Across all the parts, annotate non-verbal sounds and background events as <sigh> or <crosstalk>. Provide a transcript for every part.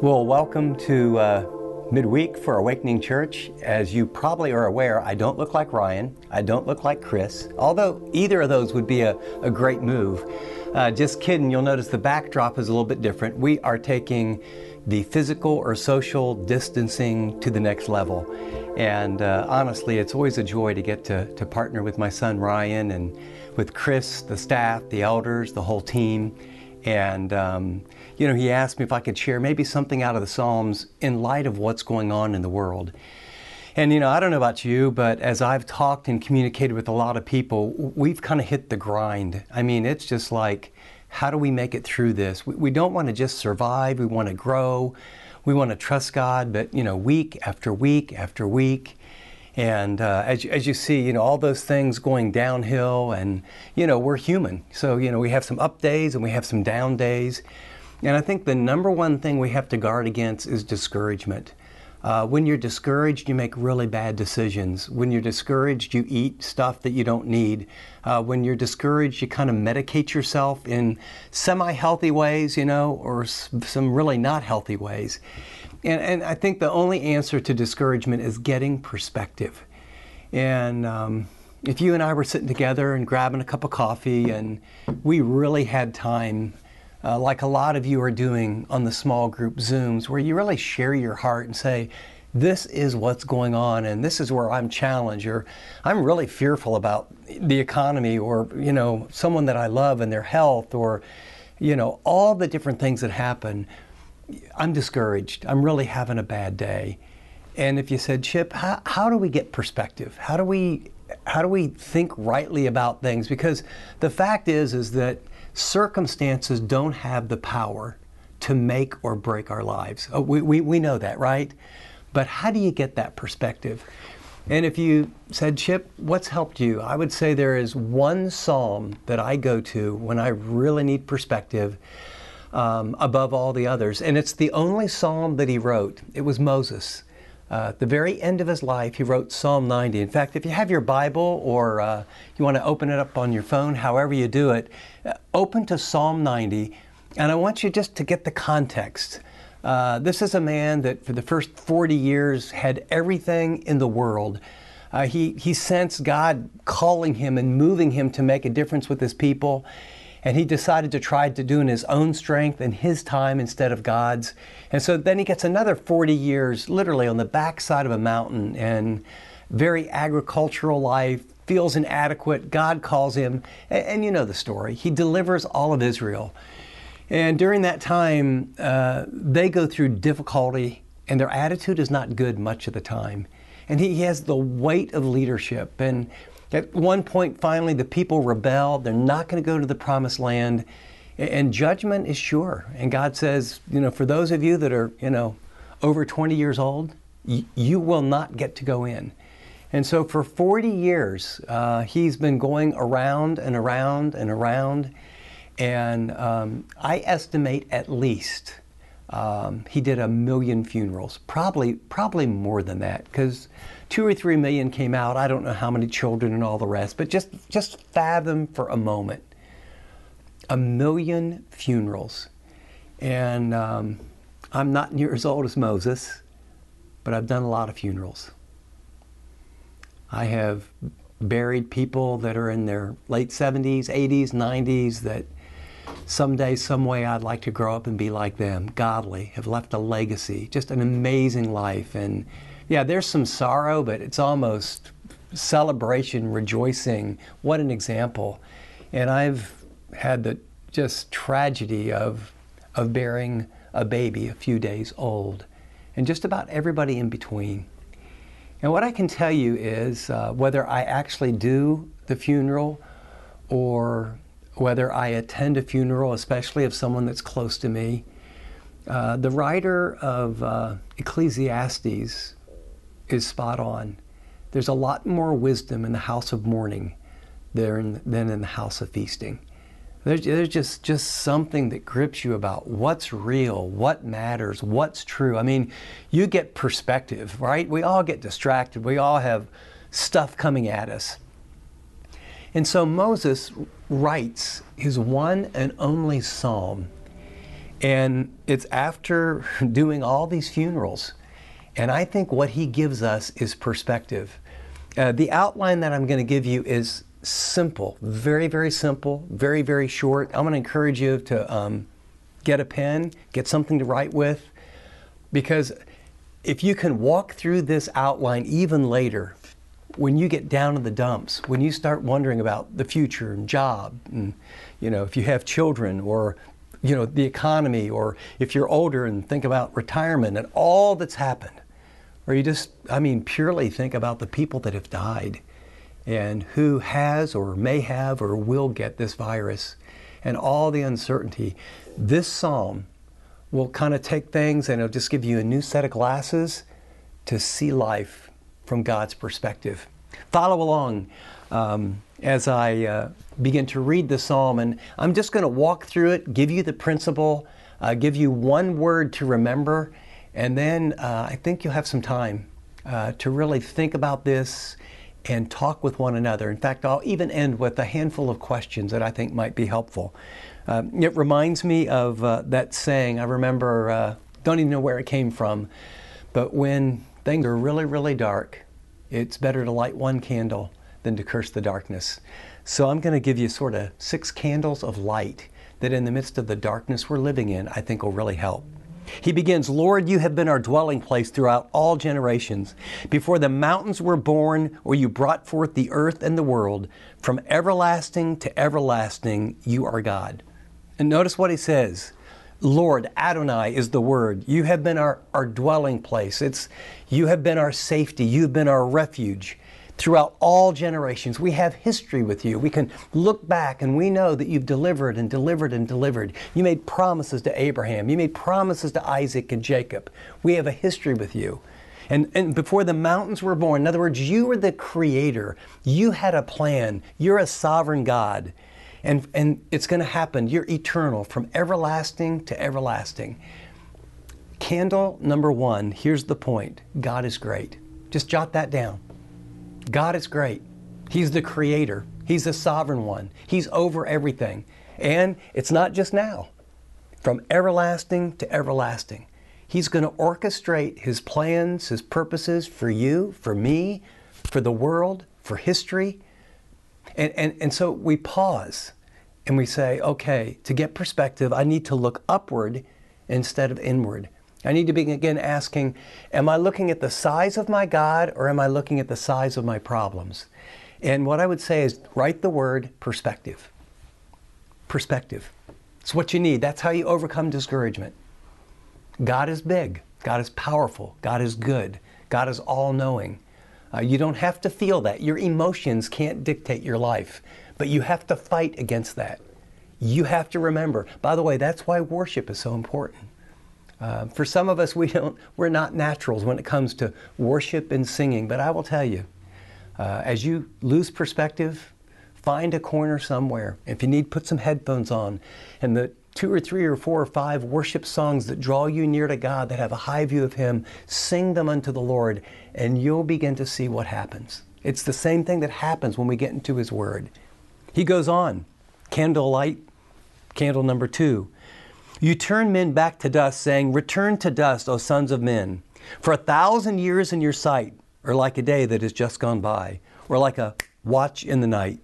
Well, welcome to uh, midweek for Awakening Church. As you probably are aware, I don't look like Ryan. I don't look like Chris, although either of those would be a, a great move. Uh, just kidding, you'll notice the backdrop is a little bit different. We are taking the physical or social distancing to the next level. And uh, honestly, it's always a joy to get to, to partner with my son Ryan and with Chris, the staff, the elders, the whole team. And um, you know, he asked me if I could share maybe something out of the Psalms in light of what's going on in the world. And, you know, I don't know about you, but as I've talked and communicated with a lot of people, we've kind of hit the grind. I mean, it's just like, how do we make it through this? We, we don't want to just survive, we want to grow, we want to trust God, but, you know, week after week after week. And uh, as, as you see, you know, all those things going downhill, and, you know, we're human. So, you know, we have some up days and we have some down days. And I think the number one thing we have to guard against is discouragement. Uh, when you're discouraged, you make really bad decisions. When you're discouraged, you eat stuff that you don't need. Uh, when you're discouraged, you kind of medicate yourself in semi healthy ways, you know, or some really not healthy ways. And, and I think the only answer to discouragement is getting perspective. And um, if you and I were sitting together and grabbing a cup of coffee and we really had time uh, like a lot of you are doing on the small group Zooms, where you really share your heart and say, this is what's going on and this is where I'm challenged or I'm really fearful about the economy or you know someone that I love and their health or you know all the different things that happen I'm discouraged I'm really having a bad day and if you said Chip how, how do we get perspective how do we how do we think rightly about things because the fact is is that circumstances don't have the power to make or break our lives. Oh, we, we, we know that, right? But how do you get that perspective? And if you said, Chip, what's helped you? I would say there is one psalm that I go to when I really need perspective um, above all the others. And it's the only psalm that he wrote. It was Moses. Uh, the very end of his life, he wrote Psalm 90. In fact, if you have your Bible or uh, you want to open it up on your phone, however you do it, uh, open to Psalm 90. And I want you just to get the context. Uh, this is a man that for the first 40 years had everything in the world. Uh, he, he sensed God calling him and moving him to make a difference with his people and he decided to try to do in his own strength and his time instead of God's. And so then he gets another 40 years literally on the backside of a mountain and very agricultural life, feels inadequate. God calls him, and, and you know the story. He delivers all of Israel. And during that time, uh, they go through difficulty, and their attitude is not good much of the time. And he, he has the weight of leadership. And at one point, finally, the people rebel. They're not going to go to the promised land. And judgment is sure. And God says, you know, for those of you that are, you know, over 20 years old, y- you will not get to go in. And so for 40 years, uh, he's been going around and around and around. And um, I estimate at least um, he did a million funerals, probably, probably more than that, because two or three million came out. I don't know how many children and all the rest, but just, just fathom for a moment a million funerals. And um, I'm not near as old as Moses, but I've done a lot of funerals. I have buried people that are in their late 70s, 80s, 90s that someday, some way, I'd like to grow up and be like them, godly, have left a legacy, just an amazing life. And yeah, there's some sorrow, but it's almost celebration, rejoicing. What an example. And I've had the just tragedy of, of bearing a baby a few days old, and just about everybody in between. And what I can tell you is uh, whether I actually do the funeral or whether I attend a funeral, especially of someone that's close to me, uh, the writer of uh, Ecclesiastes is spot on. There's a lot more wisdom in the house of mourning than, in the house of feasting. There's, there's just, just something that grips you about what's real, what matters, what's true. I mean, you get perspective, right? We all get distracted. We all have stuff coming at us. And so Moses writes his one and only psalm. And it's after <laughs> doing all these funerals. And I think what he gives us is perspective. Uh, the outline that I'm going to give you is simple, very, very simple, very, very short. I'm going to encourage you to um, get a pen, get something to write with, because if you can walk through this outline even later, when you get down in the dumps, when you start wondering about the future and job, and you know if you have children or you know the economy, or if you're older and think about retirement and all that's happened, or you just, I mean, purely think about the people that have died and who has or may have or will get this virus and all the uncertainty. This psalm will kind of take things and it'll just give you a new set of glasses to see life from God's perspective. Follow along um, as I uh, begin to read the psalm, and I'm just going to walk through it, give you the principle, uh, give you one word to remember, and then uh, I think you'll have some time uh, to really think about this and talk with one another. In fact, I'll even end with a handful of questions that I think might be helpful. Uh, it reminds me of uh, that saying, I remember, uh, don't even know where it came from, but when things are really, really dark, it's better to light one candle than to curse the darkness. So I'm going to give you sort of six candles of light that in the midst of the darkness we're living in, I think will really help. He begins, Lord, you have been our dwelling place throughout all generations. Before the mountains were born, or you brought forth the earth and the world, from everlasting to everlasting, you are God. And notice what he says. Lord, Adonai is the word. You have been our, our dwelling place. It's, you have been our safety. You've been our refuge throughout all generations. We have history with you. We can look back and we know that you've delivered and delivered and delivered. You made promises to Abraham. You made promises to Isaac and Jacob. We have a history with you. And, and before the mountains were born, in other words, you were the creator. You had a plan. You're a sovereign God. And, and it's going to happen. You're eternal from everlasting to everlasting. Candle number one, here's the point God is great. Just jot that down. God is great. He's the creator, He's the sovereign one, He's over everything. And it's not just now, from everlasting to everlasting. He's going to orchestrate His plans, His purposes for you, for me, for the world, for history. And, and, and so we pause and we say, okay, to get perspective, I need to look upward instead of inward. I need to begin asking, am I looking at the size of my God or am I looking at the size of my problems? And what I would say is write the word perspective. Perspective. It's what you need. That's how you overcome discouragement. God is big. God is powerful. God is good. God is all knowing. Uh, you don't have to feel that. Your emotions can't dictate your life, but you have to fight against that. You have to remember. By the way, that's why worship is so important. Uh, for some of us, we don't, we're not naturals when it comes to worship and singing, but I will tell you, uh, as you lose perspective, find a corner somewhere. If you need, put some headphones on, and the two or three or four or five worship songs that draw you near to God, that have a high view of Him, sing them unto the Lord, and you'll begin to see what happens. It's the same thing that happens when we get into His Word. He goes on, candlelight, candle number two. You turn men back to dust, saying, Return to dust, O sons of men. For a thousand years in your sight are like a day that has just gone by, or like a watch in the night.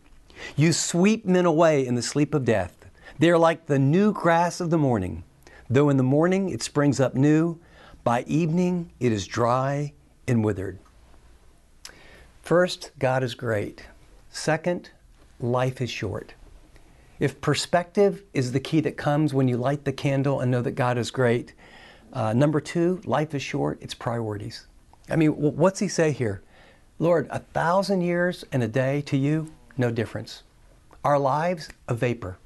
You sweep men away in the sleep of death. They are like the new grass of the morning. Though in the morning it springs up new, by evening it is dry and withered. First, God is great. Second, life is short. If perspective is the key that comes when you light the candle and know that God is great, uh, number two, life is short, it's priorities. I mean, what's he say here? Lord, a thousand years and a day to you, no difference. Our lives, a vapor.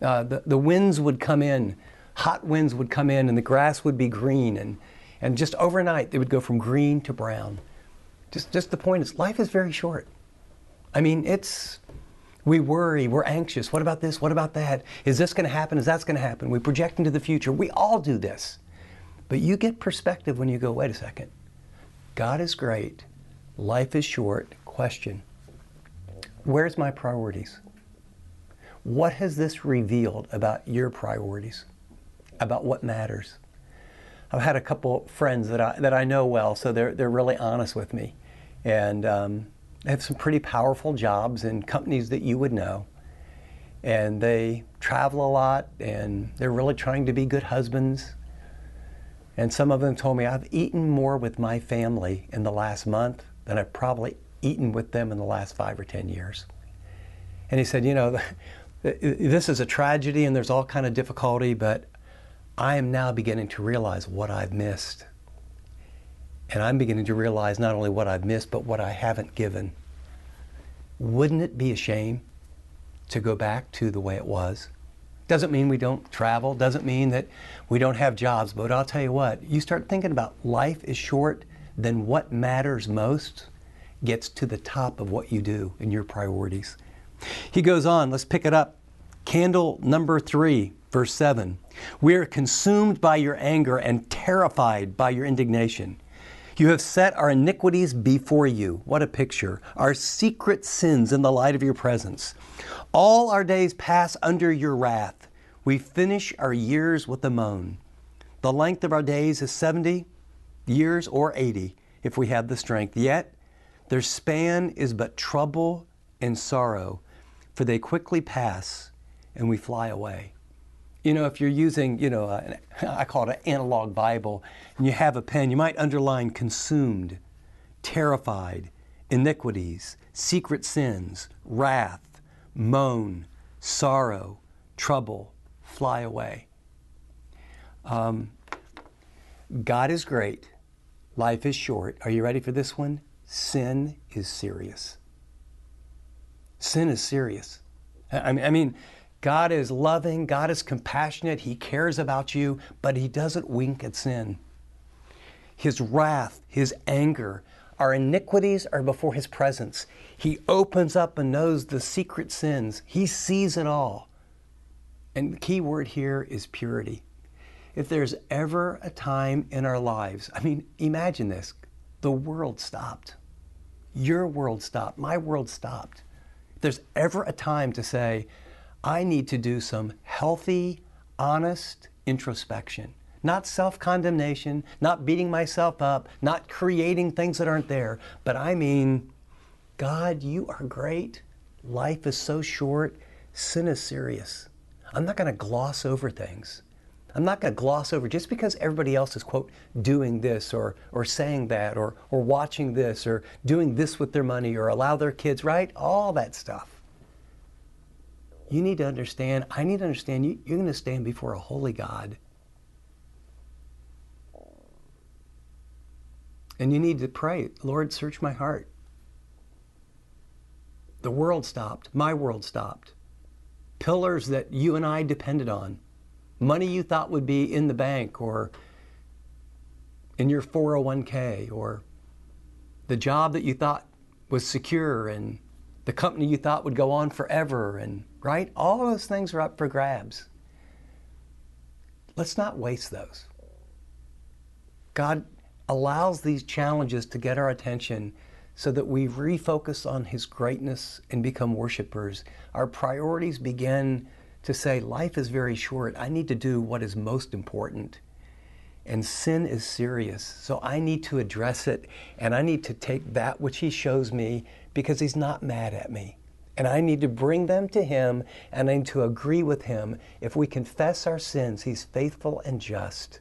Uh, the, the winds would come in, hot winds would come in, and the grass would be green, and, and just overnight they would go from green to brown. Just, just the point is, life is very short. I mean, it's we worry, we're anxious. What about this? What about that? Is this going to happen? Is that going to happen? We project into the future. We all do this. But you get perspective when you go, wait a second. God is great. Life is short. Question Where's my priorities? What has this revealed about your priorities, about what matters? I've had a couple friends that I, that I know well, so they're, they're really honest with me. And um, have some pretty powerful jobs in companies that you would know. And they travel a lot, and they're really trying to be good husbands. And some of them told me, I've eaten more with my family in the last month than I've probably eaten with them in the last five or ten years. And he said, you know, <laughs> this is a tragedy and there's all kind of difficulty, but I am now beginning to realize what I've missed. And I'm beginning to realize not only what I've missed, but what I haven't given. Wouldn't it be a shame to go back to the way it was? Doesn't mean we don't travel, doesn't mean that we don't have jobs, but I'll tell you what, you start thinking about life is short, then what matters most gets to the top of what you do and your priorities. He goes on, let's pick it up. Candle number three, verse 7. We are consumed by your anger and terrified by your indignation. You have set our iniquities before you. What a picture. Our secret sins in the light of your presence. All our days pass under your wrath. We finish our years with a moan. The length of our days is 70 years or 80 if we have the strength. Yet their span is but trouble and sorrow, for they quickly pass and we fly away. You know, if you're using, you know, an, I call it an analog Bible, and you have a pen, you might underline consumed, terrified, iniquities, secret sins, wrath, moan, sorrow, trouble, fly away. Um, God is great. Life is short. Are you ready for this one? Sin is serious. Sin is serious. I mean, I mean God is loving, God is compassionate, He cares about you, but He doesn't wink at sin. His wrath, His anger, our iniquities are before His presence. He opens up and knows the secret sins, He sees it all. And the key word here is purity. If there's ever a time in our lives, I mean, imagine this the world stopped. Your world stopped. My world stopped. If there's ever a time to say, I need to do some healthy, honest introspection. Not self condemnation, not beating myself up, not creating things that aren't there, but I mean, God, you are great. Life is so short. Sin is serious. I'm not going to gloss over things. I'm not going to gloss over just because everybody else is, quote, doing this or, or saying that or, or watching this or doing this with their money or allow their kids, right? All that stuff you need to understand, I need to understand you, you're going to stand before a holy God. And you need to pray, Lord, search my heart. The world stopped. My world stopped. Pillars that you and I depended on. Money you thought would be in the bank or in your 401k or the job that you thought was secure and the company you thought would go on forever and right? All of those things are up for grabs. Let's not waste those. God allows these challenges to get our attention so that we refocus on His greatness and become worshipers. Our priorities begin to say, Life is very short. I need to do what is most important. And sin is serious. So I need to address it and I need to take that which He shows me because He's not mad at me and I need to bring them to Him and I need to agree with Him. If we confess our sins, He's faithful and just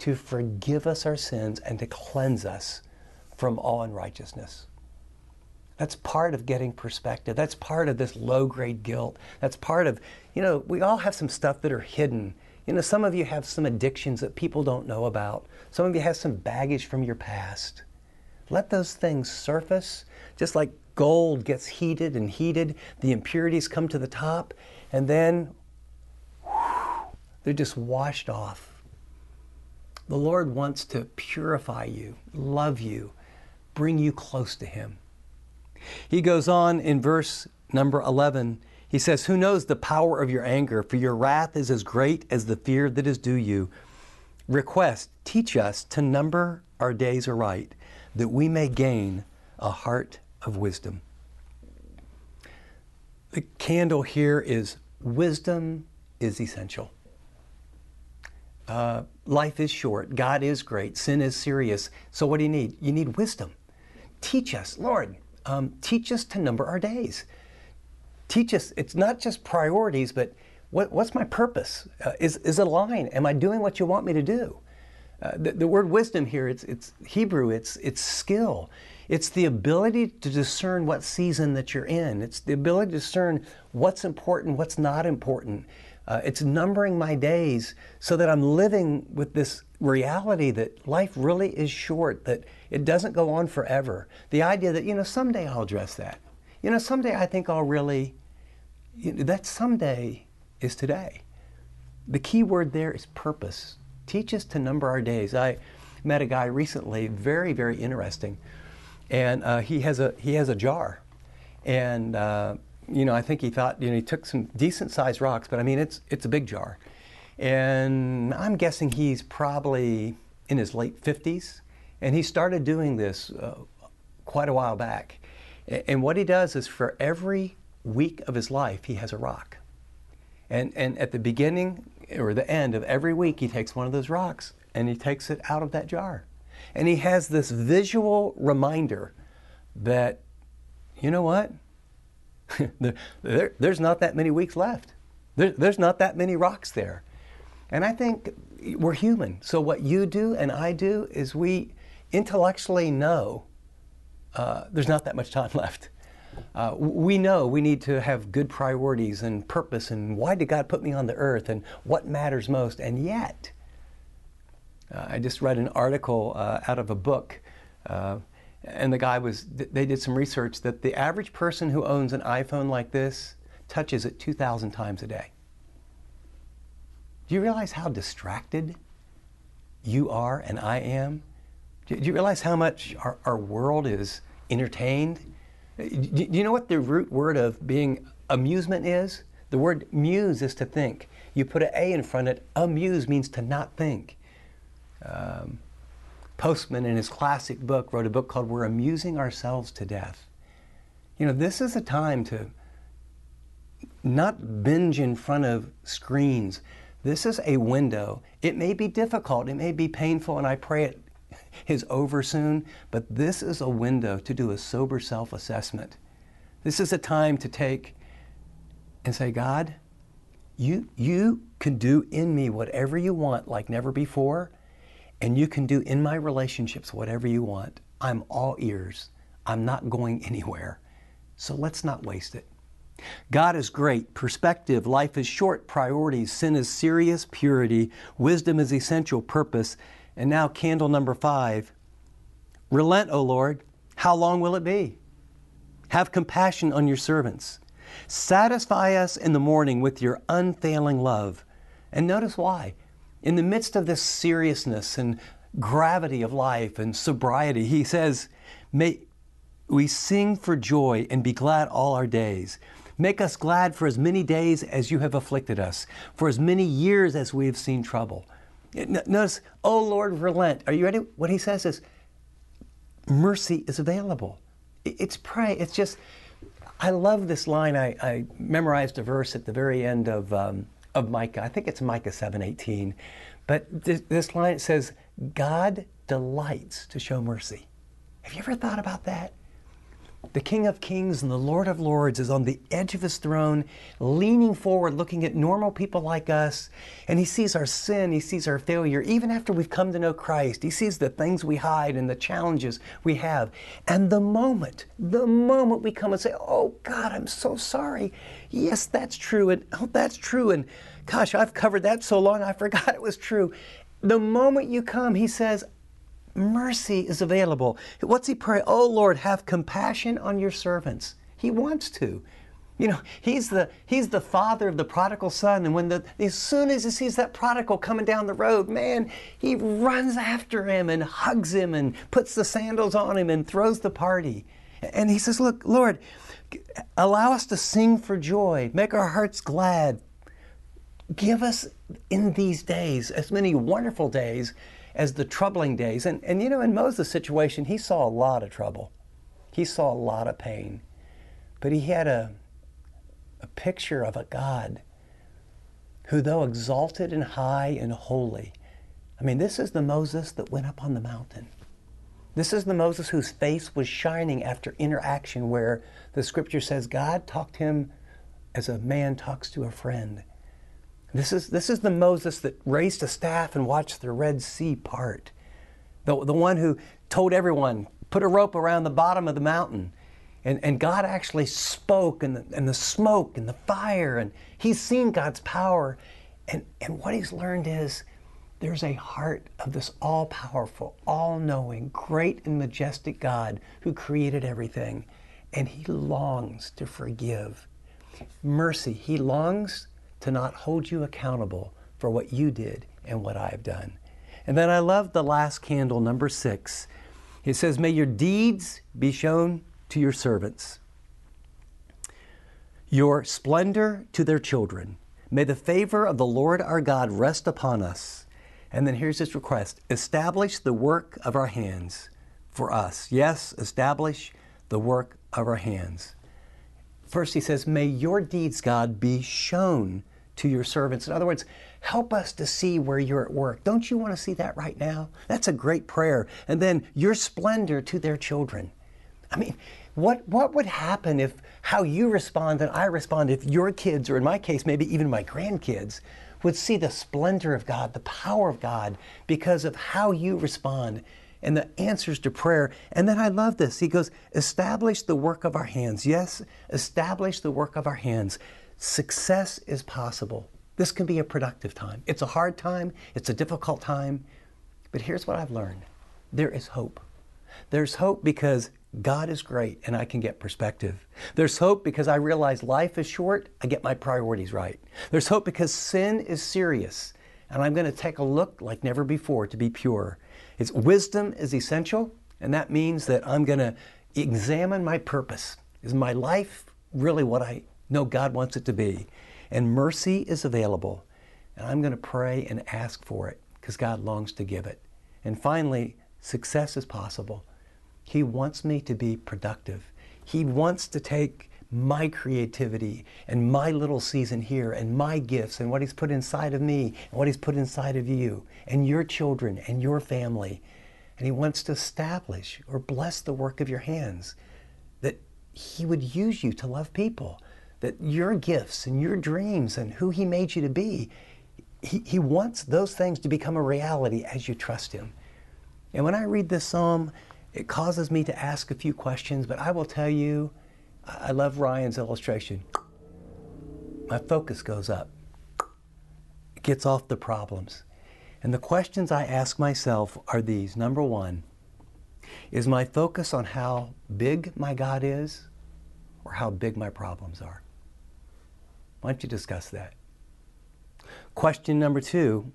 to forgive us our sins and to cleanse us from all unrighteousness. That's part of getting perspective. That's part of this low grade guilt. That's part of, you know, we all have some stuff that are hidden. You know, some of you have some addictions that people don't know about. Some of you have some baggage from your past. Let those things surface, just like gold gets heated and heated, the impurities come to the top, and then whew, they're just washed off. The Lord wants to purify you, love you, bring you close to Him. He goes on in verse number 11. He says, Who knows the power of your anger? For your wrath is as great as the fear that is due you. Request, teach us to number our days aright, that we may gain a heart of wisdom. the candle here is wisdom is essential. Uh, life is short. God is great. Sin is serious. So, what do you need? You need wisdom. Teach us, Lord, um, teach us to number our days. Teach us, it's not just priorities, but what, what's my purpose? Uh, is, is a line? Am I doing what you want me to do? Uh, the, the, word wisdom here, it's, it's Hebrew, it's, it's skill. It's the ability to discern what season that you're in. It's the ability to discern what's important, what's not important. Uh, it's numbering my days so that I'm living with this reality that life really is short, that it doesn't go on forever. The idea that, you know, someday I'll address that. You know, someday I think I'll really, you know, that someday is today. The key word there is purpose. Teach us to number our days. I met a guy recently, very, very interesting, and uh, he has a he has a jar, and uh, you know, I think he thought, you know, he took some decent sized rocks, but I mean, it's, it's a big jar. And I'm guessing he's probably in his late 50s. And he started doing this uh, quite a while back. And what he does is for every week of his life, he has a rock. And, and at the beginning or the end of every week, he takes one of those rocks and he takes it out of that jar. And he has this visual reminder that, you know what? <laughs> there, there's not that many weeks left. There, there's not that many rocks there. And I think we're human. So what you do and I do is we intellectually know uh, there's not that much time <laughs> left. Uh, we know we need to have good priorities and purpose and why did God put me on the earth and what matters most. And yet, uh, I just read an article uh, out of a book uh, and the guy was they did some research that the average person who owns an iPhone like this touches it 2000 times a day do you realize how distracted you are and i am do you realize how much our, our world is entertained do you know what the root word of being amusement is the word muse is to think you put an a in front of it amuse means to not think um, Postman, in his classic book, wrote a book called We're Amusing Ourselves to Death. You know, this is a time to not binge in front of screens. This is a window. It may be difficult, it may be painful, and I pray it is over soon, but this is a window to do a sober self assessment. This is a time to take and say, God, you, you can do in me whatever you want like never before. And you can do in my relationships whatever you want. I'm all ears. I'm not going anywhere. So let's not waste it. God is great, perspective, life is short, priorities, sin is serious, purity, wisdom is essential, purpose. And now, candle number five relent, O Lord. How long will it be? Have compassion on your servants. Satisfy us in the morning with your unfailing love. And notice why in the midst of this seriousness and gravity of life and sobriety, he says, May we sing for joy and be glad all our days. Make us glad for as many days as you have afflicted us, for as many years as we have seen trouble. Notice, oh Lord, relent. Are you ready? What he says is, mercy is available. It's pray. It's just, I love this line. I, I memorized a verse at the very end of um, of Micah. I think it's Micah 7:18. But this, this line says, "God delights to show mercy." Have you ever thought about that? The King of Kings and the Lord of Lords is on the edge of his throne, leaning forward, looking at normal people like us, and he sees our sin, he sees our failure, even after we've come to know Christ. He sees the things we hide and the challenges we have. And the moment, the moment we come and say, Oh God, I'm so sorry. Yes, that's true. And oh, that's true. And gosh, I've covered that so long, I forgot it was true. The moment you come, he says, mercy is available. What's he pray? Oh Lord, have compassion on your servants. He wants to. You know, he's the he's the father of the prodigal son, and when the as soon as he sees that prodigal coming down the road, man, he runs after him and hugs him and puts the sandals on him and throws the party. And he says, "Look, Lord, allow us to sing for joy, make our hearts glad. Give us in these days as many wonderful days as the troubling days. And, and you know, in Moses' situation, he saw a lot of trouble, he saw a lot of pain. But he had a, a picture of a God who, though exalted and high and holy, I mean, this is the Moses that went up on the mountain. This is the Moses whose face was shining after interaction, where the scripture says God talked to him as a man talks to a friend. This is, this is the Moses that raised a staff and watched the Red Sea part. The, the one who told everyone, put a rope around the bottom of the mountain. And, and God actually spoke, and the, and the smoke and the fire, and he's seen God's power. And, and what he's learned is there's a heart of this all powerful, all knowing, great and majestic God who created everything. And he longs to forgive. Mercy, he longs to not hold you accountable for what you did and what I have done. And then I love the last candle, number six. It says, May your deeds be shown to your servants, your splendor to their children. May the favor of the Lord our God rest upon us. And then here's his request establish the work of our hands for us. Yes, establish the work of our hands. First, he says, May your deeds, God, be shown to your servants. In other words, help us to see where you're at work. Don't you want to see that right now? That's a great prayer. And then your splendor to their children. I mean, what, what would happen if how you respond and I respond if your kids, or in my case, maybe even my grandkids, would see the splendor of God, the power of God, because of how you respond and the answers to prayer. And then I love this. He goes, establish the work of our hands. Yes, establish the work of our hands. Success is possible. This can be a productive time. It's a hard time, it's a difficult time, but here's what I've learned there is hope. There's hope because God is great and I can get perspective. There's hope because I realize life is short, I get my priorities right. There's hope because sin is serious and I'm going to take a look like never before to be pure. It's wisdom is essential and that means that I'm going to examine my purpose. Is my life really what I no, God wants it to be. And mercy is available. And I'm going to pray and ask for it because God longs to give it. And finally, success is possible. He wants me to be productive. He wants to take my creativity and my little season here and my gifts and what He's put inside of me and what He's put inside of you and your children and your family. And He wants to establish or bless the work of your hands, that He would use you to love people that your gifts and your dreams and who He made you to be, He, he wants those things to become a reality as you trust Him. And when I read this psalm, it causes me to ask a few questions, but I will tell you, I love Ryan's illustration. My focus goes up, it gets off the problems. And the questions I ask myself are these number one, is my focus on how big my God is or how big my problems are? Why don't you discuss that? Question number two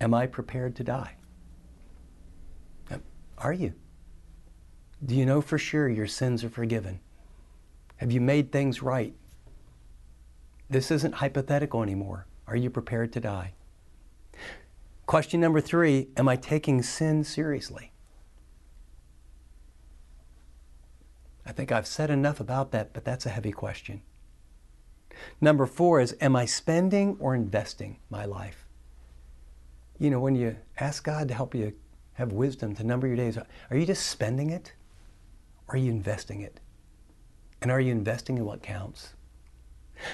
Am I prepared to die? Are you? Do you know for sure your sins are forgiven? Have you made things right? This isn't hypothetical anymore. Are you prepared to die? Question number three Am I taking sin seriously? I think I've said enough about that, but that's a heavy question. Number four is, am I spending or investing my life? You know, when you ask God to help you have wisdom to number your days, are you just spending it? Or are you investing it? And are you investing in what counts?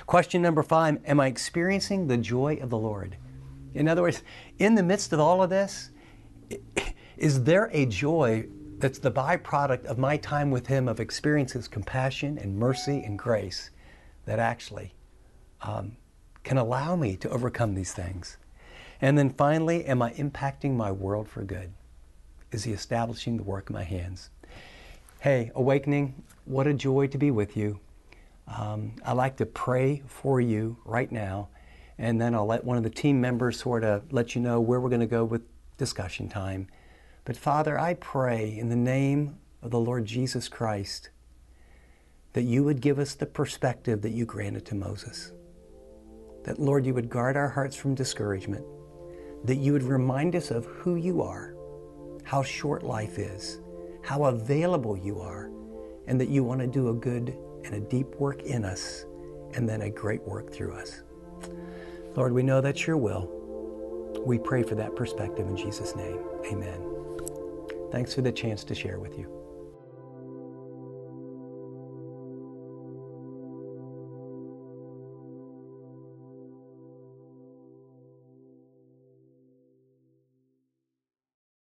Question number five Am I experiencing the joy of the Lord? In other words, in the midst of all of this, is there a joy that's the byproduct of my time with Him of experiences compassion and mercy and grace? That actually um, can allow me to overcome these things. And then finally, am I impacting my world for good? Is He establishing the work of my hands? Hey, Awakening, what a joy to be with you. Um, I'd like to pray for you right now, and then I'll let one of the team members sort of let you know where we're going to go with discussion time. But Father, I pray in the name of the Lord Jesus Christ that you would give us the perspective that you granted to Moses. That, Lord, you would guard our hearts from discouragement, that you would remind us of who you are, how short life is, how available you are, and that you want to do a good and a deep work in us, and then a great work through us. Lord, we know that's your will. We pray for that perspective in Jesus' name. Amen. Thanks for the chance to share with you.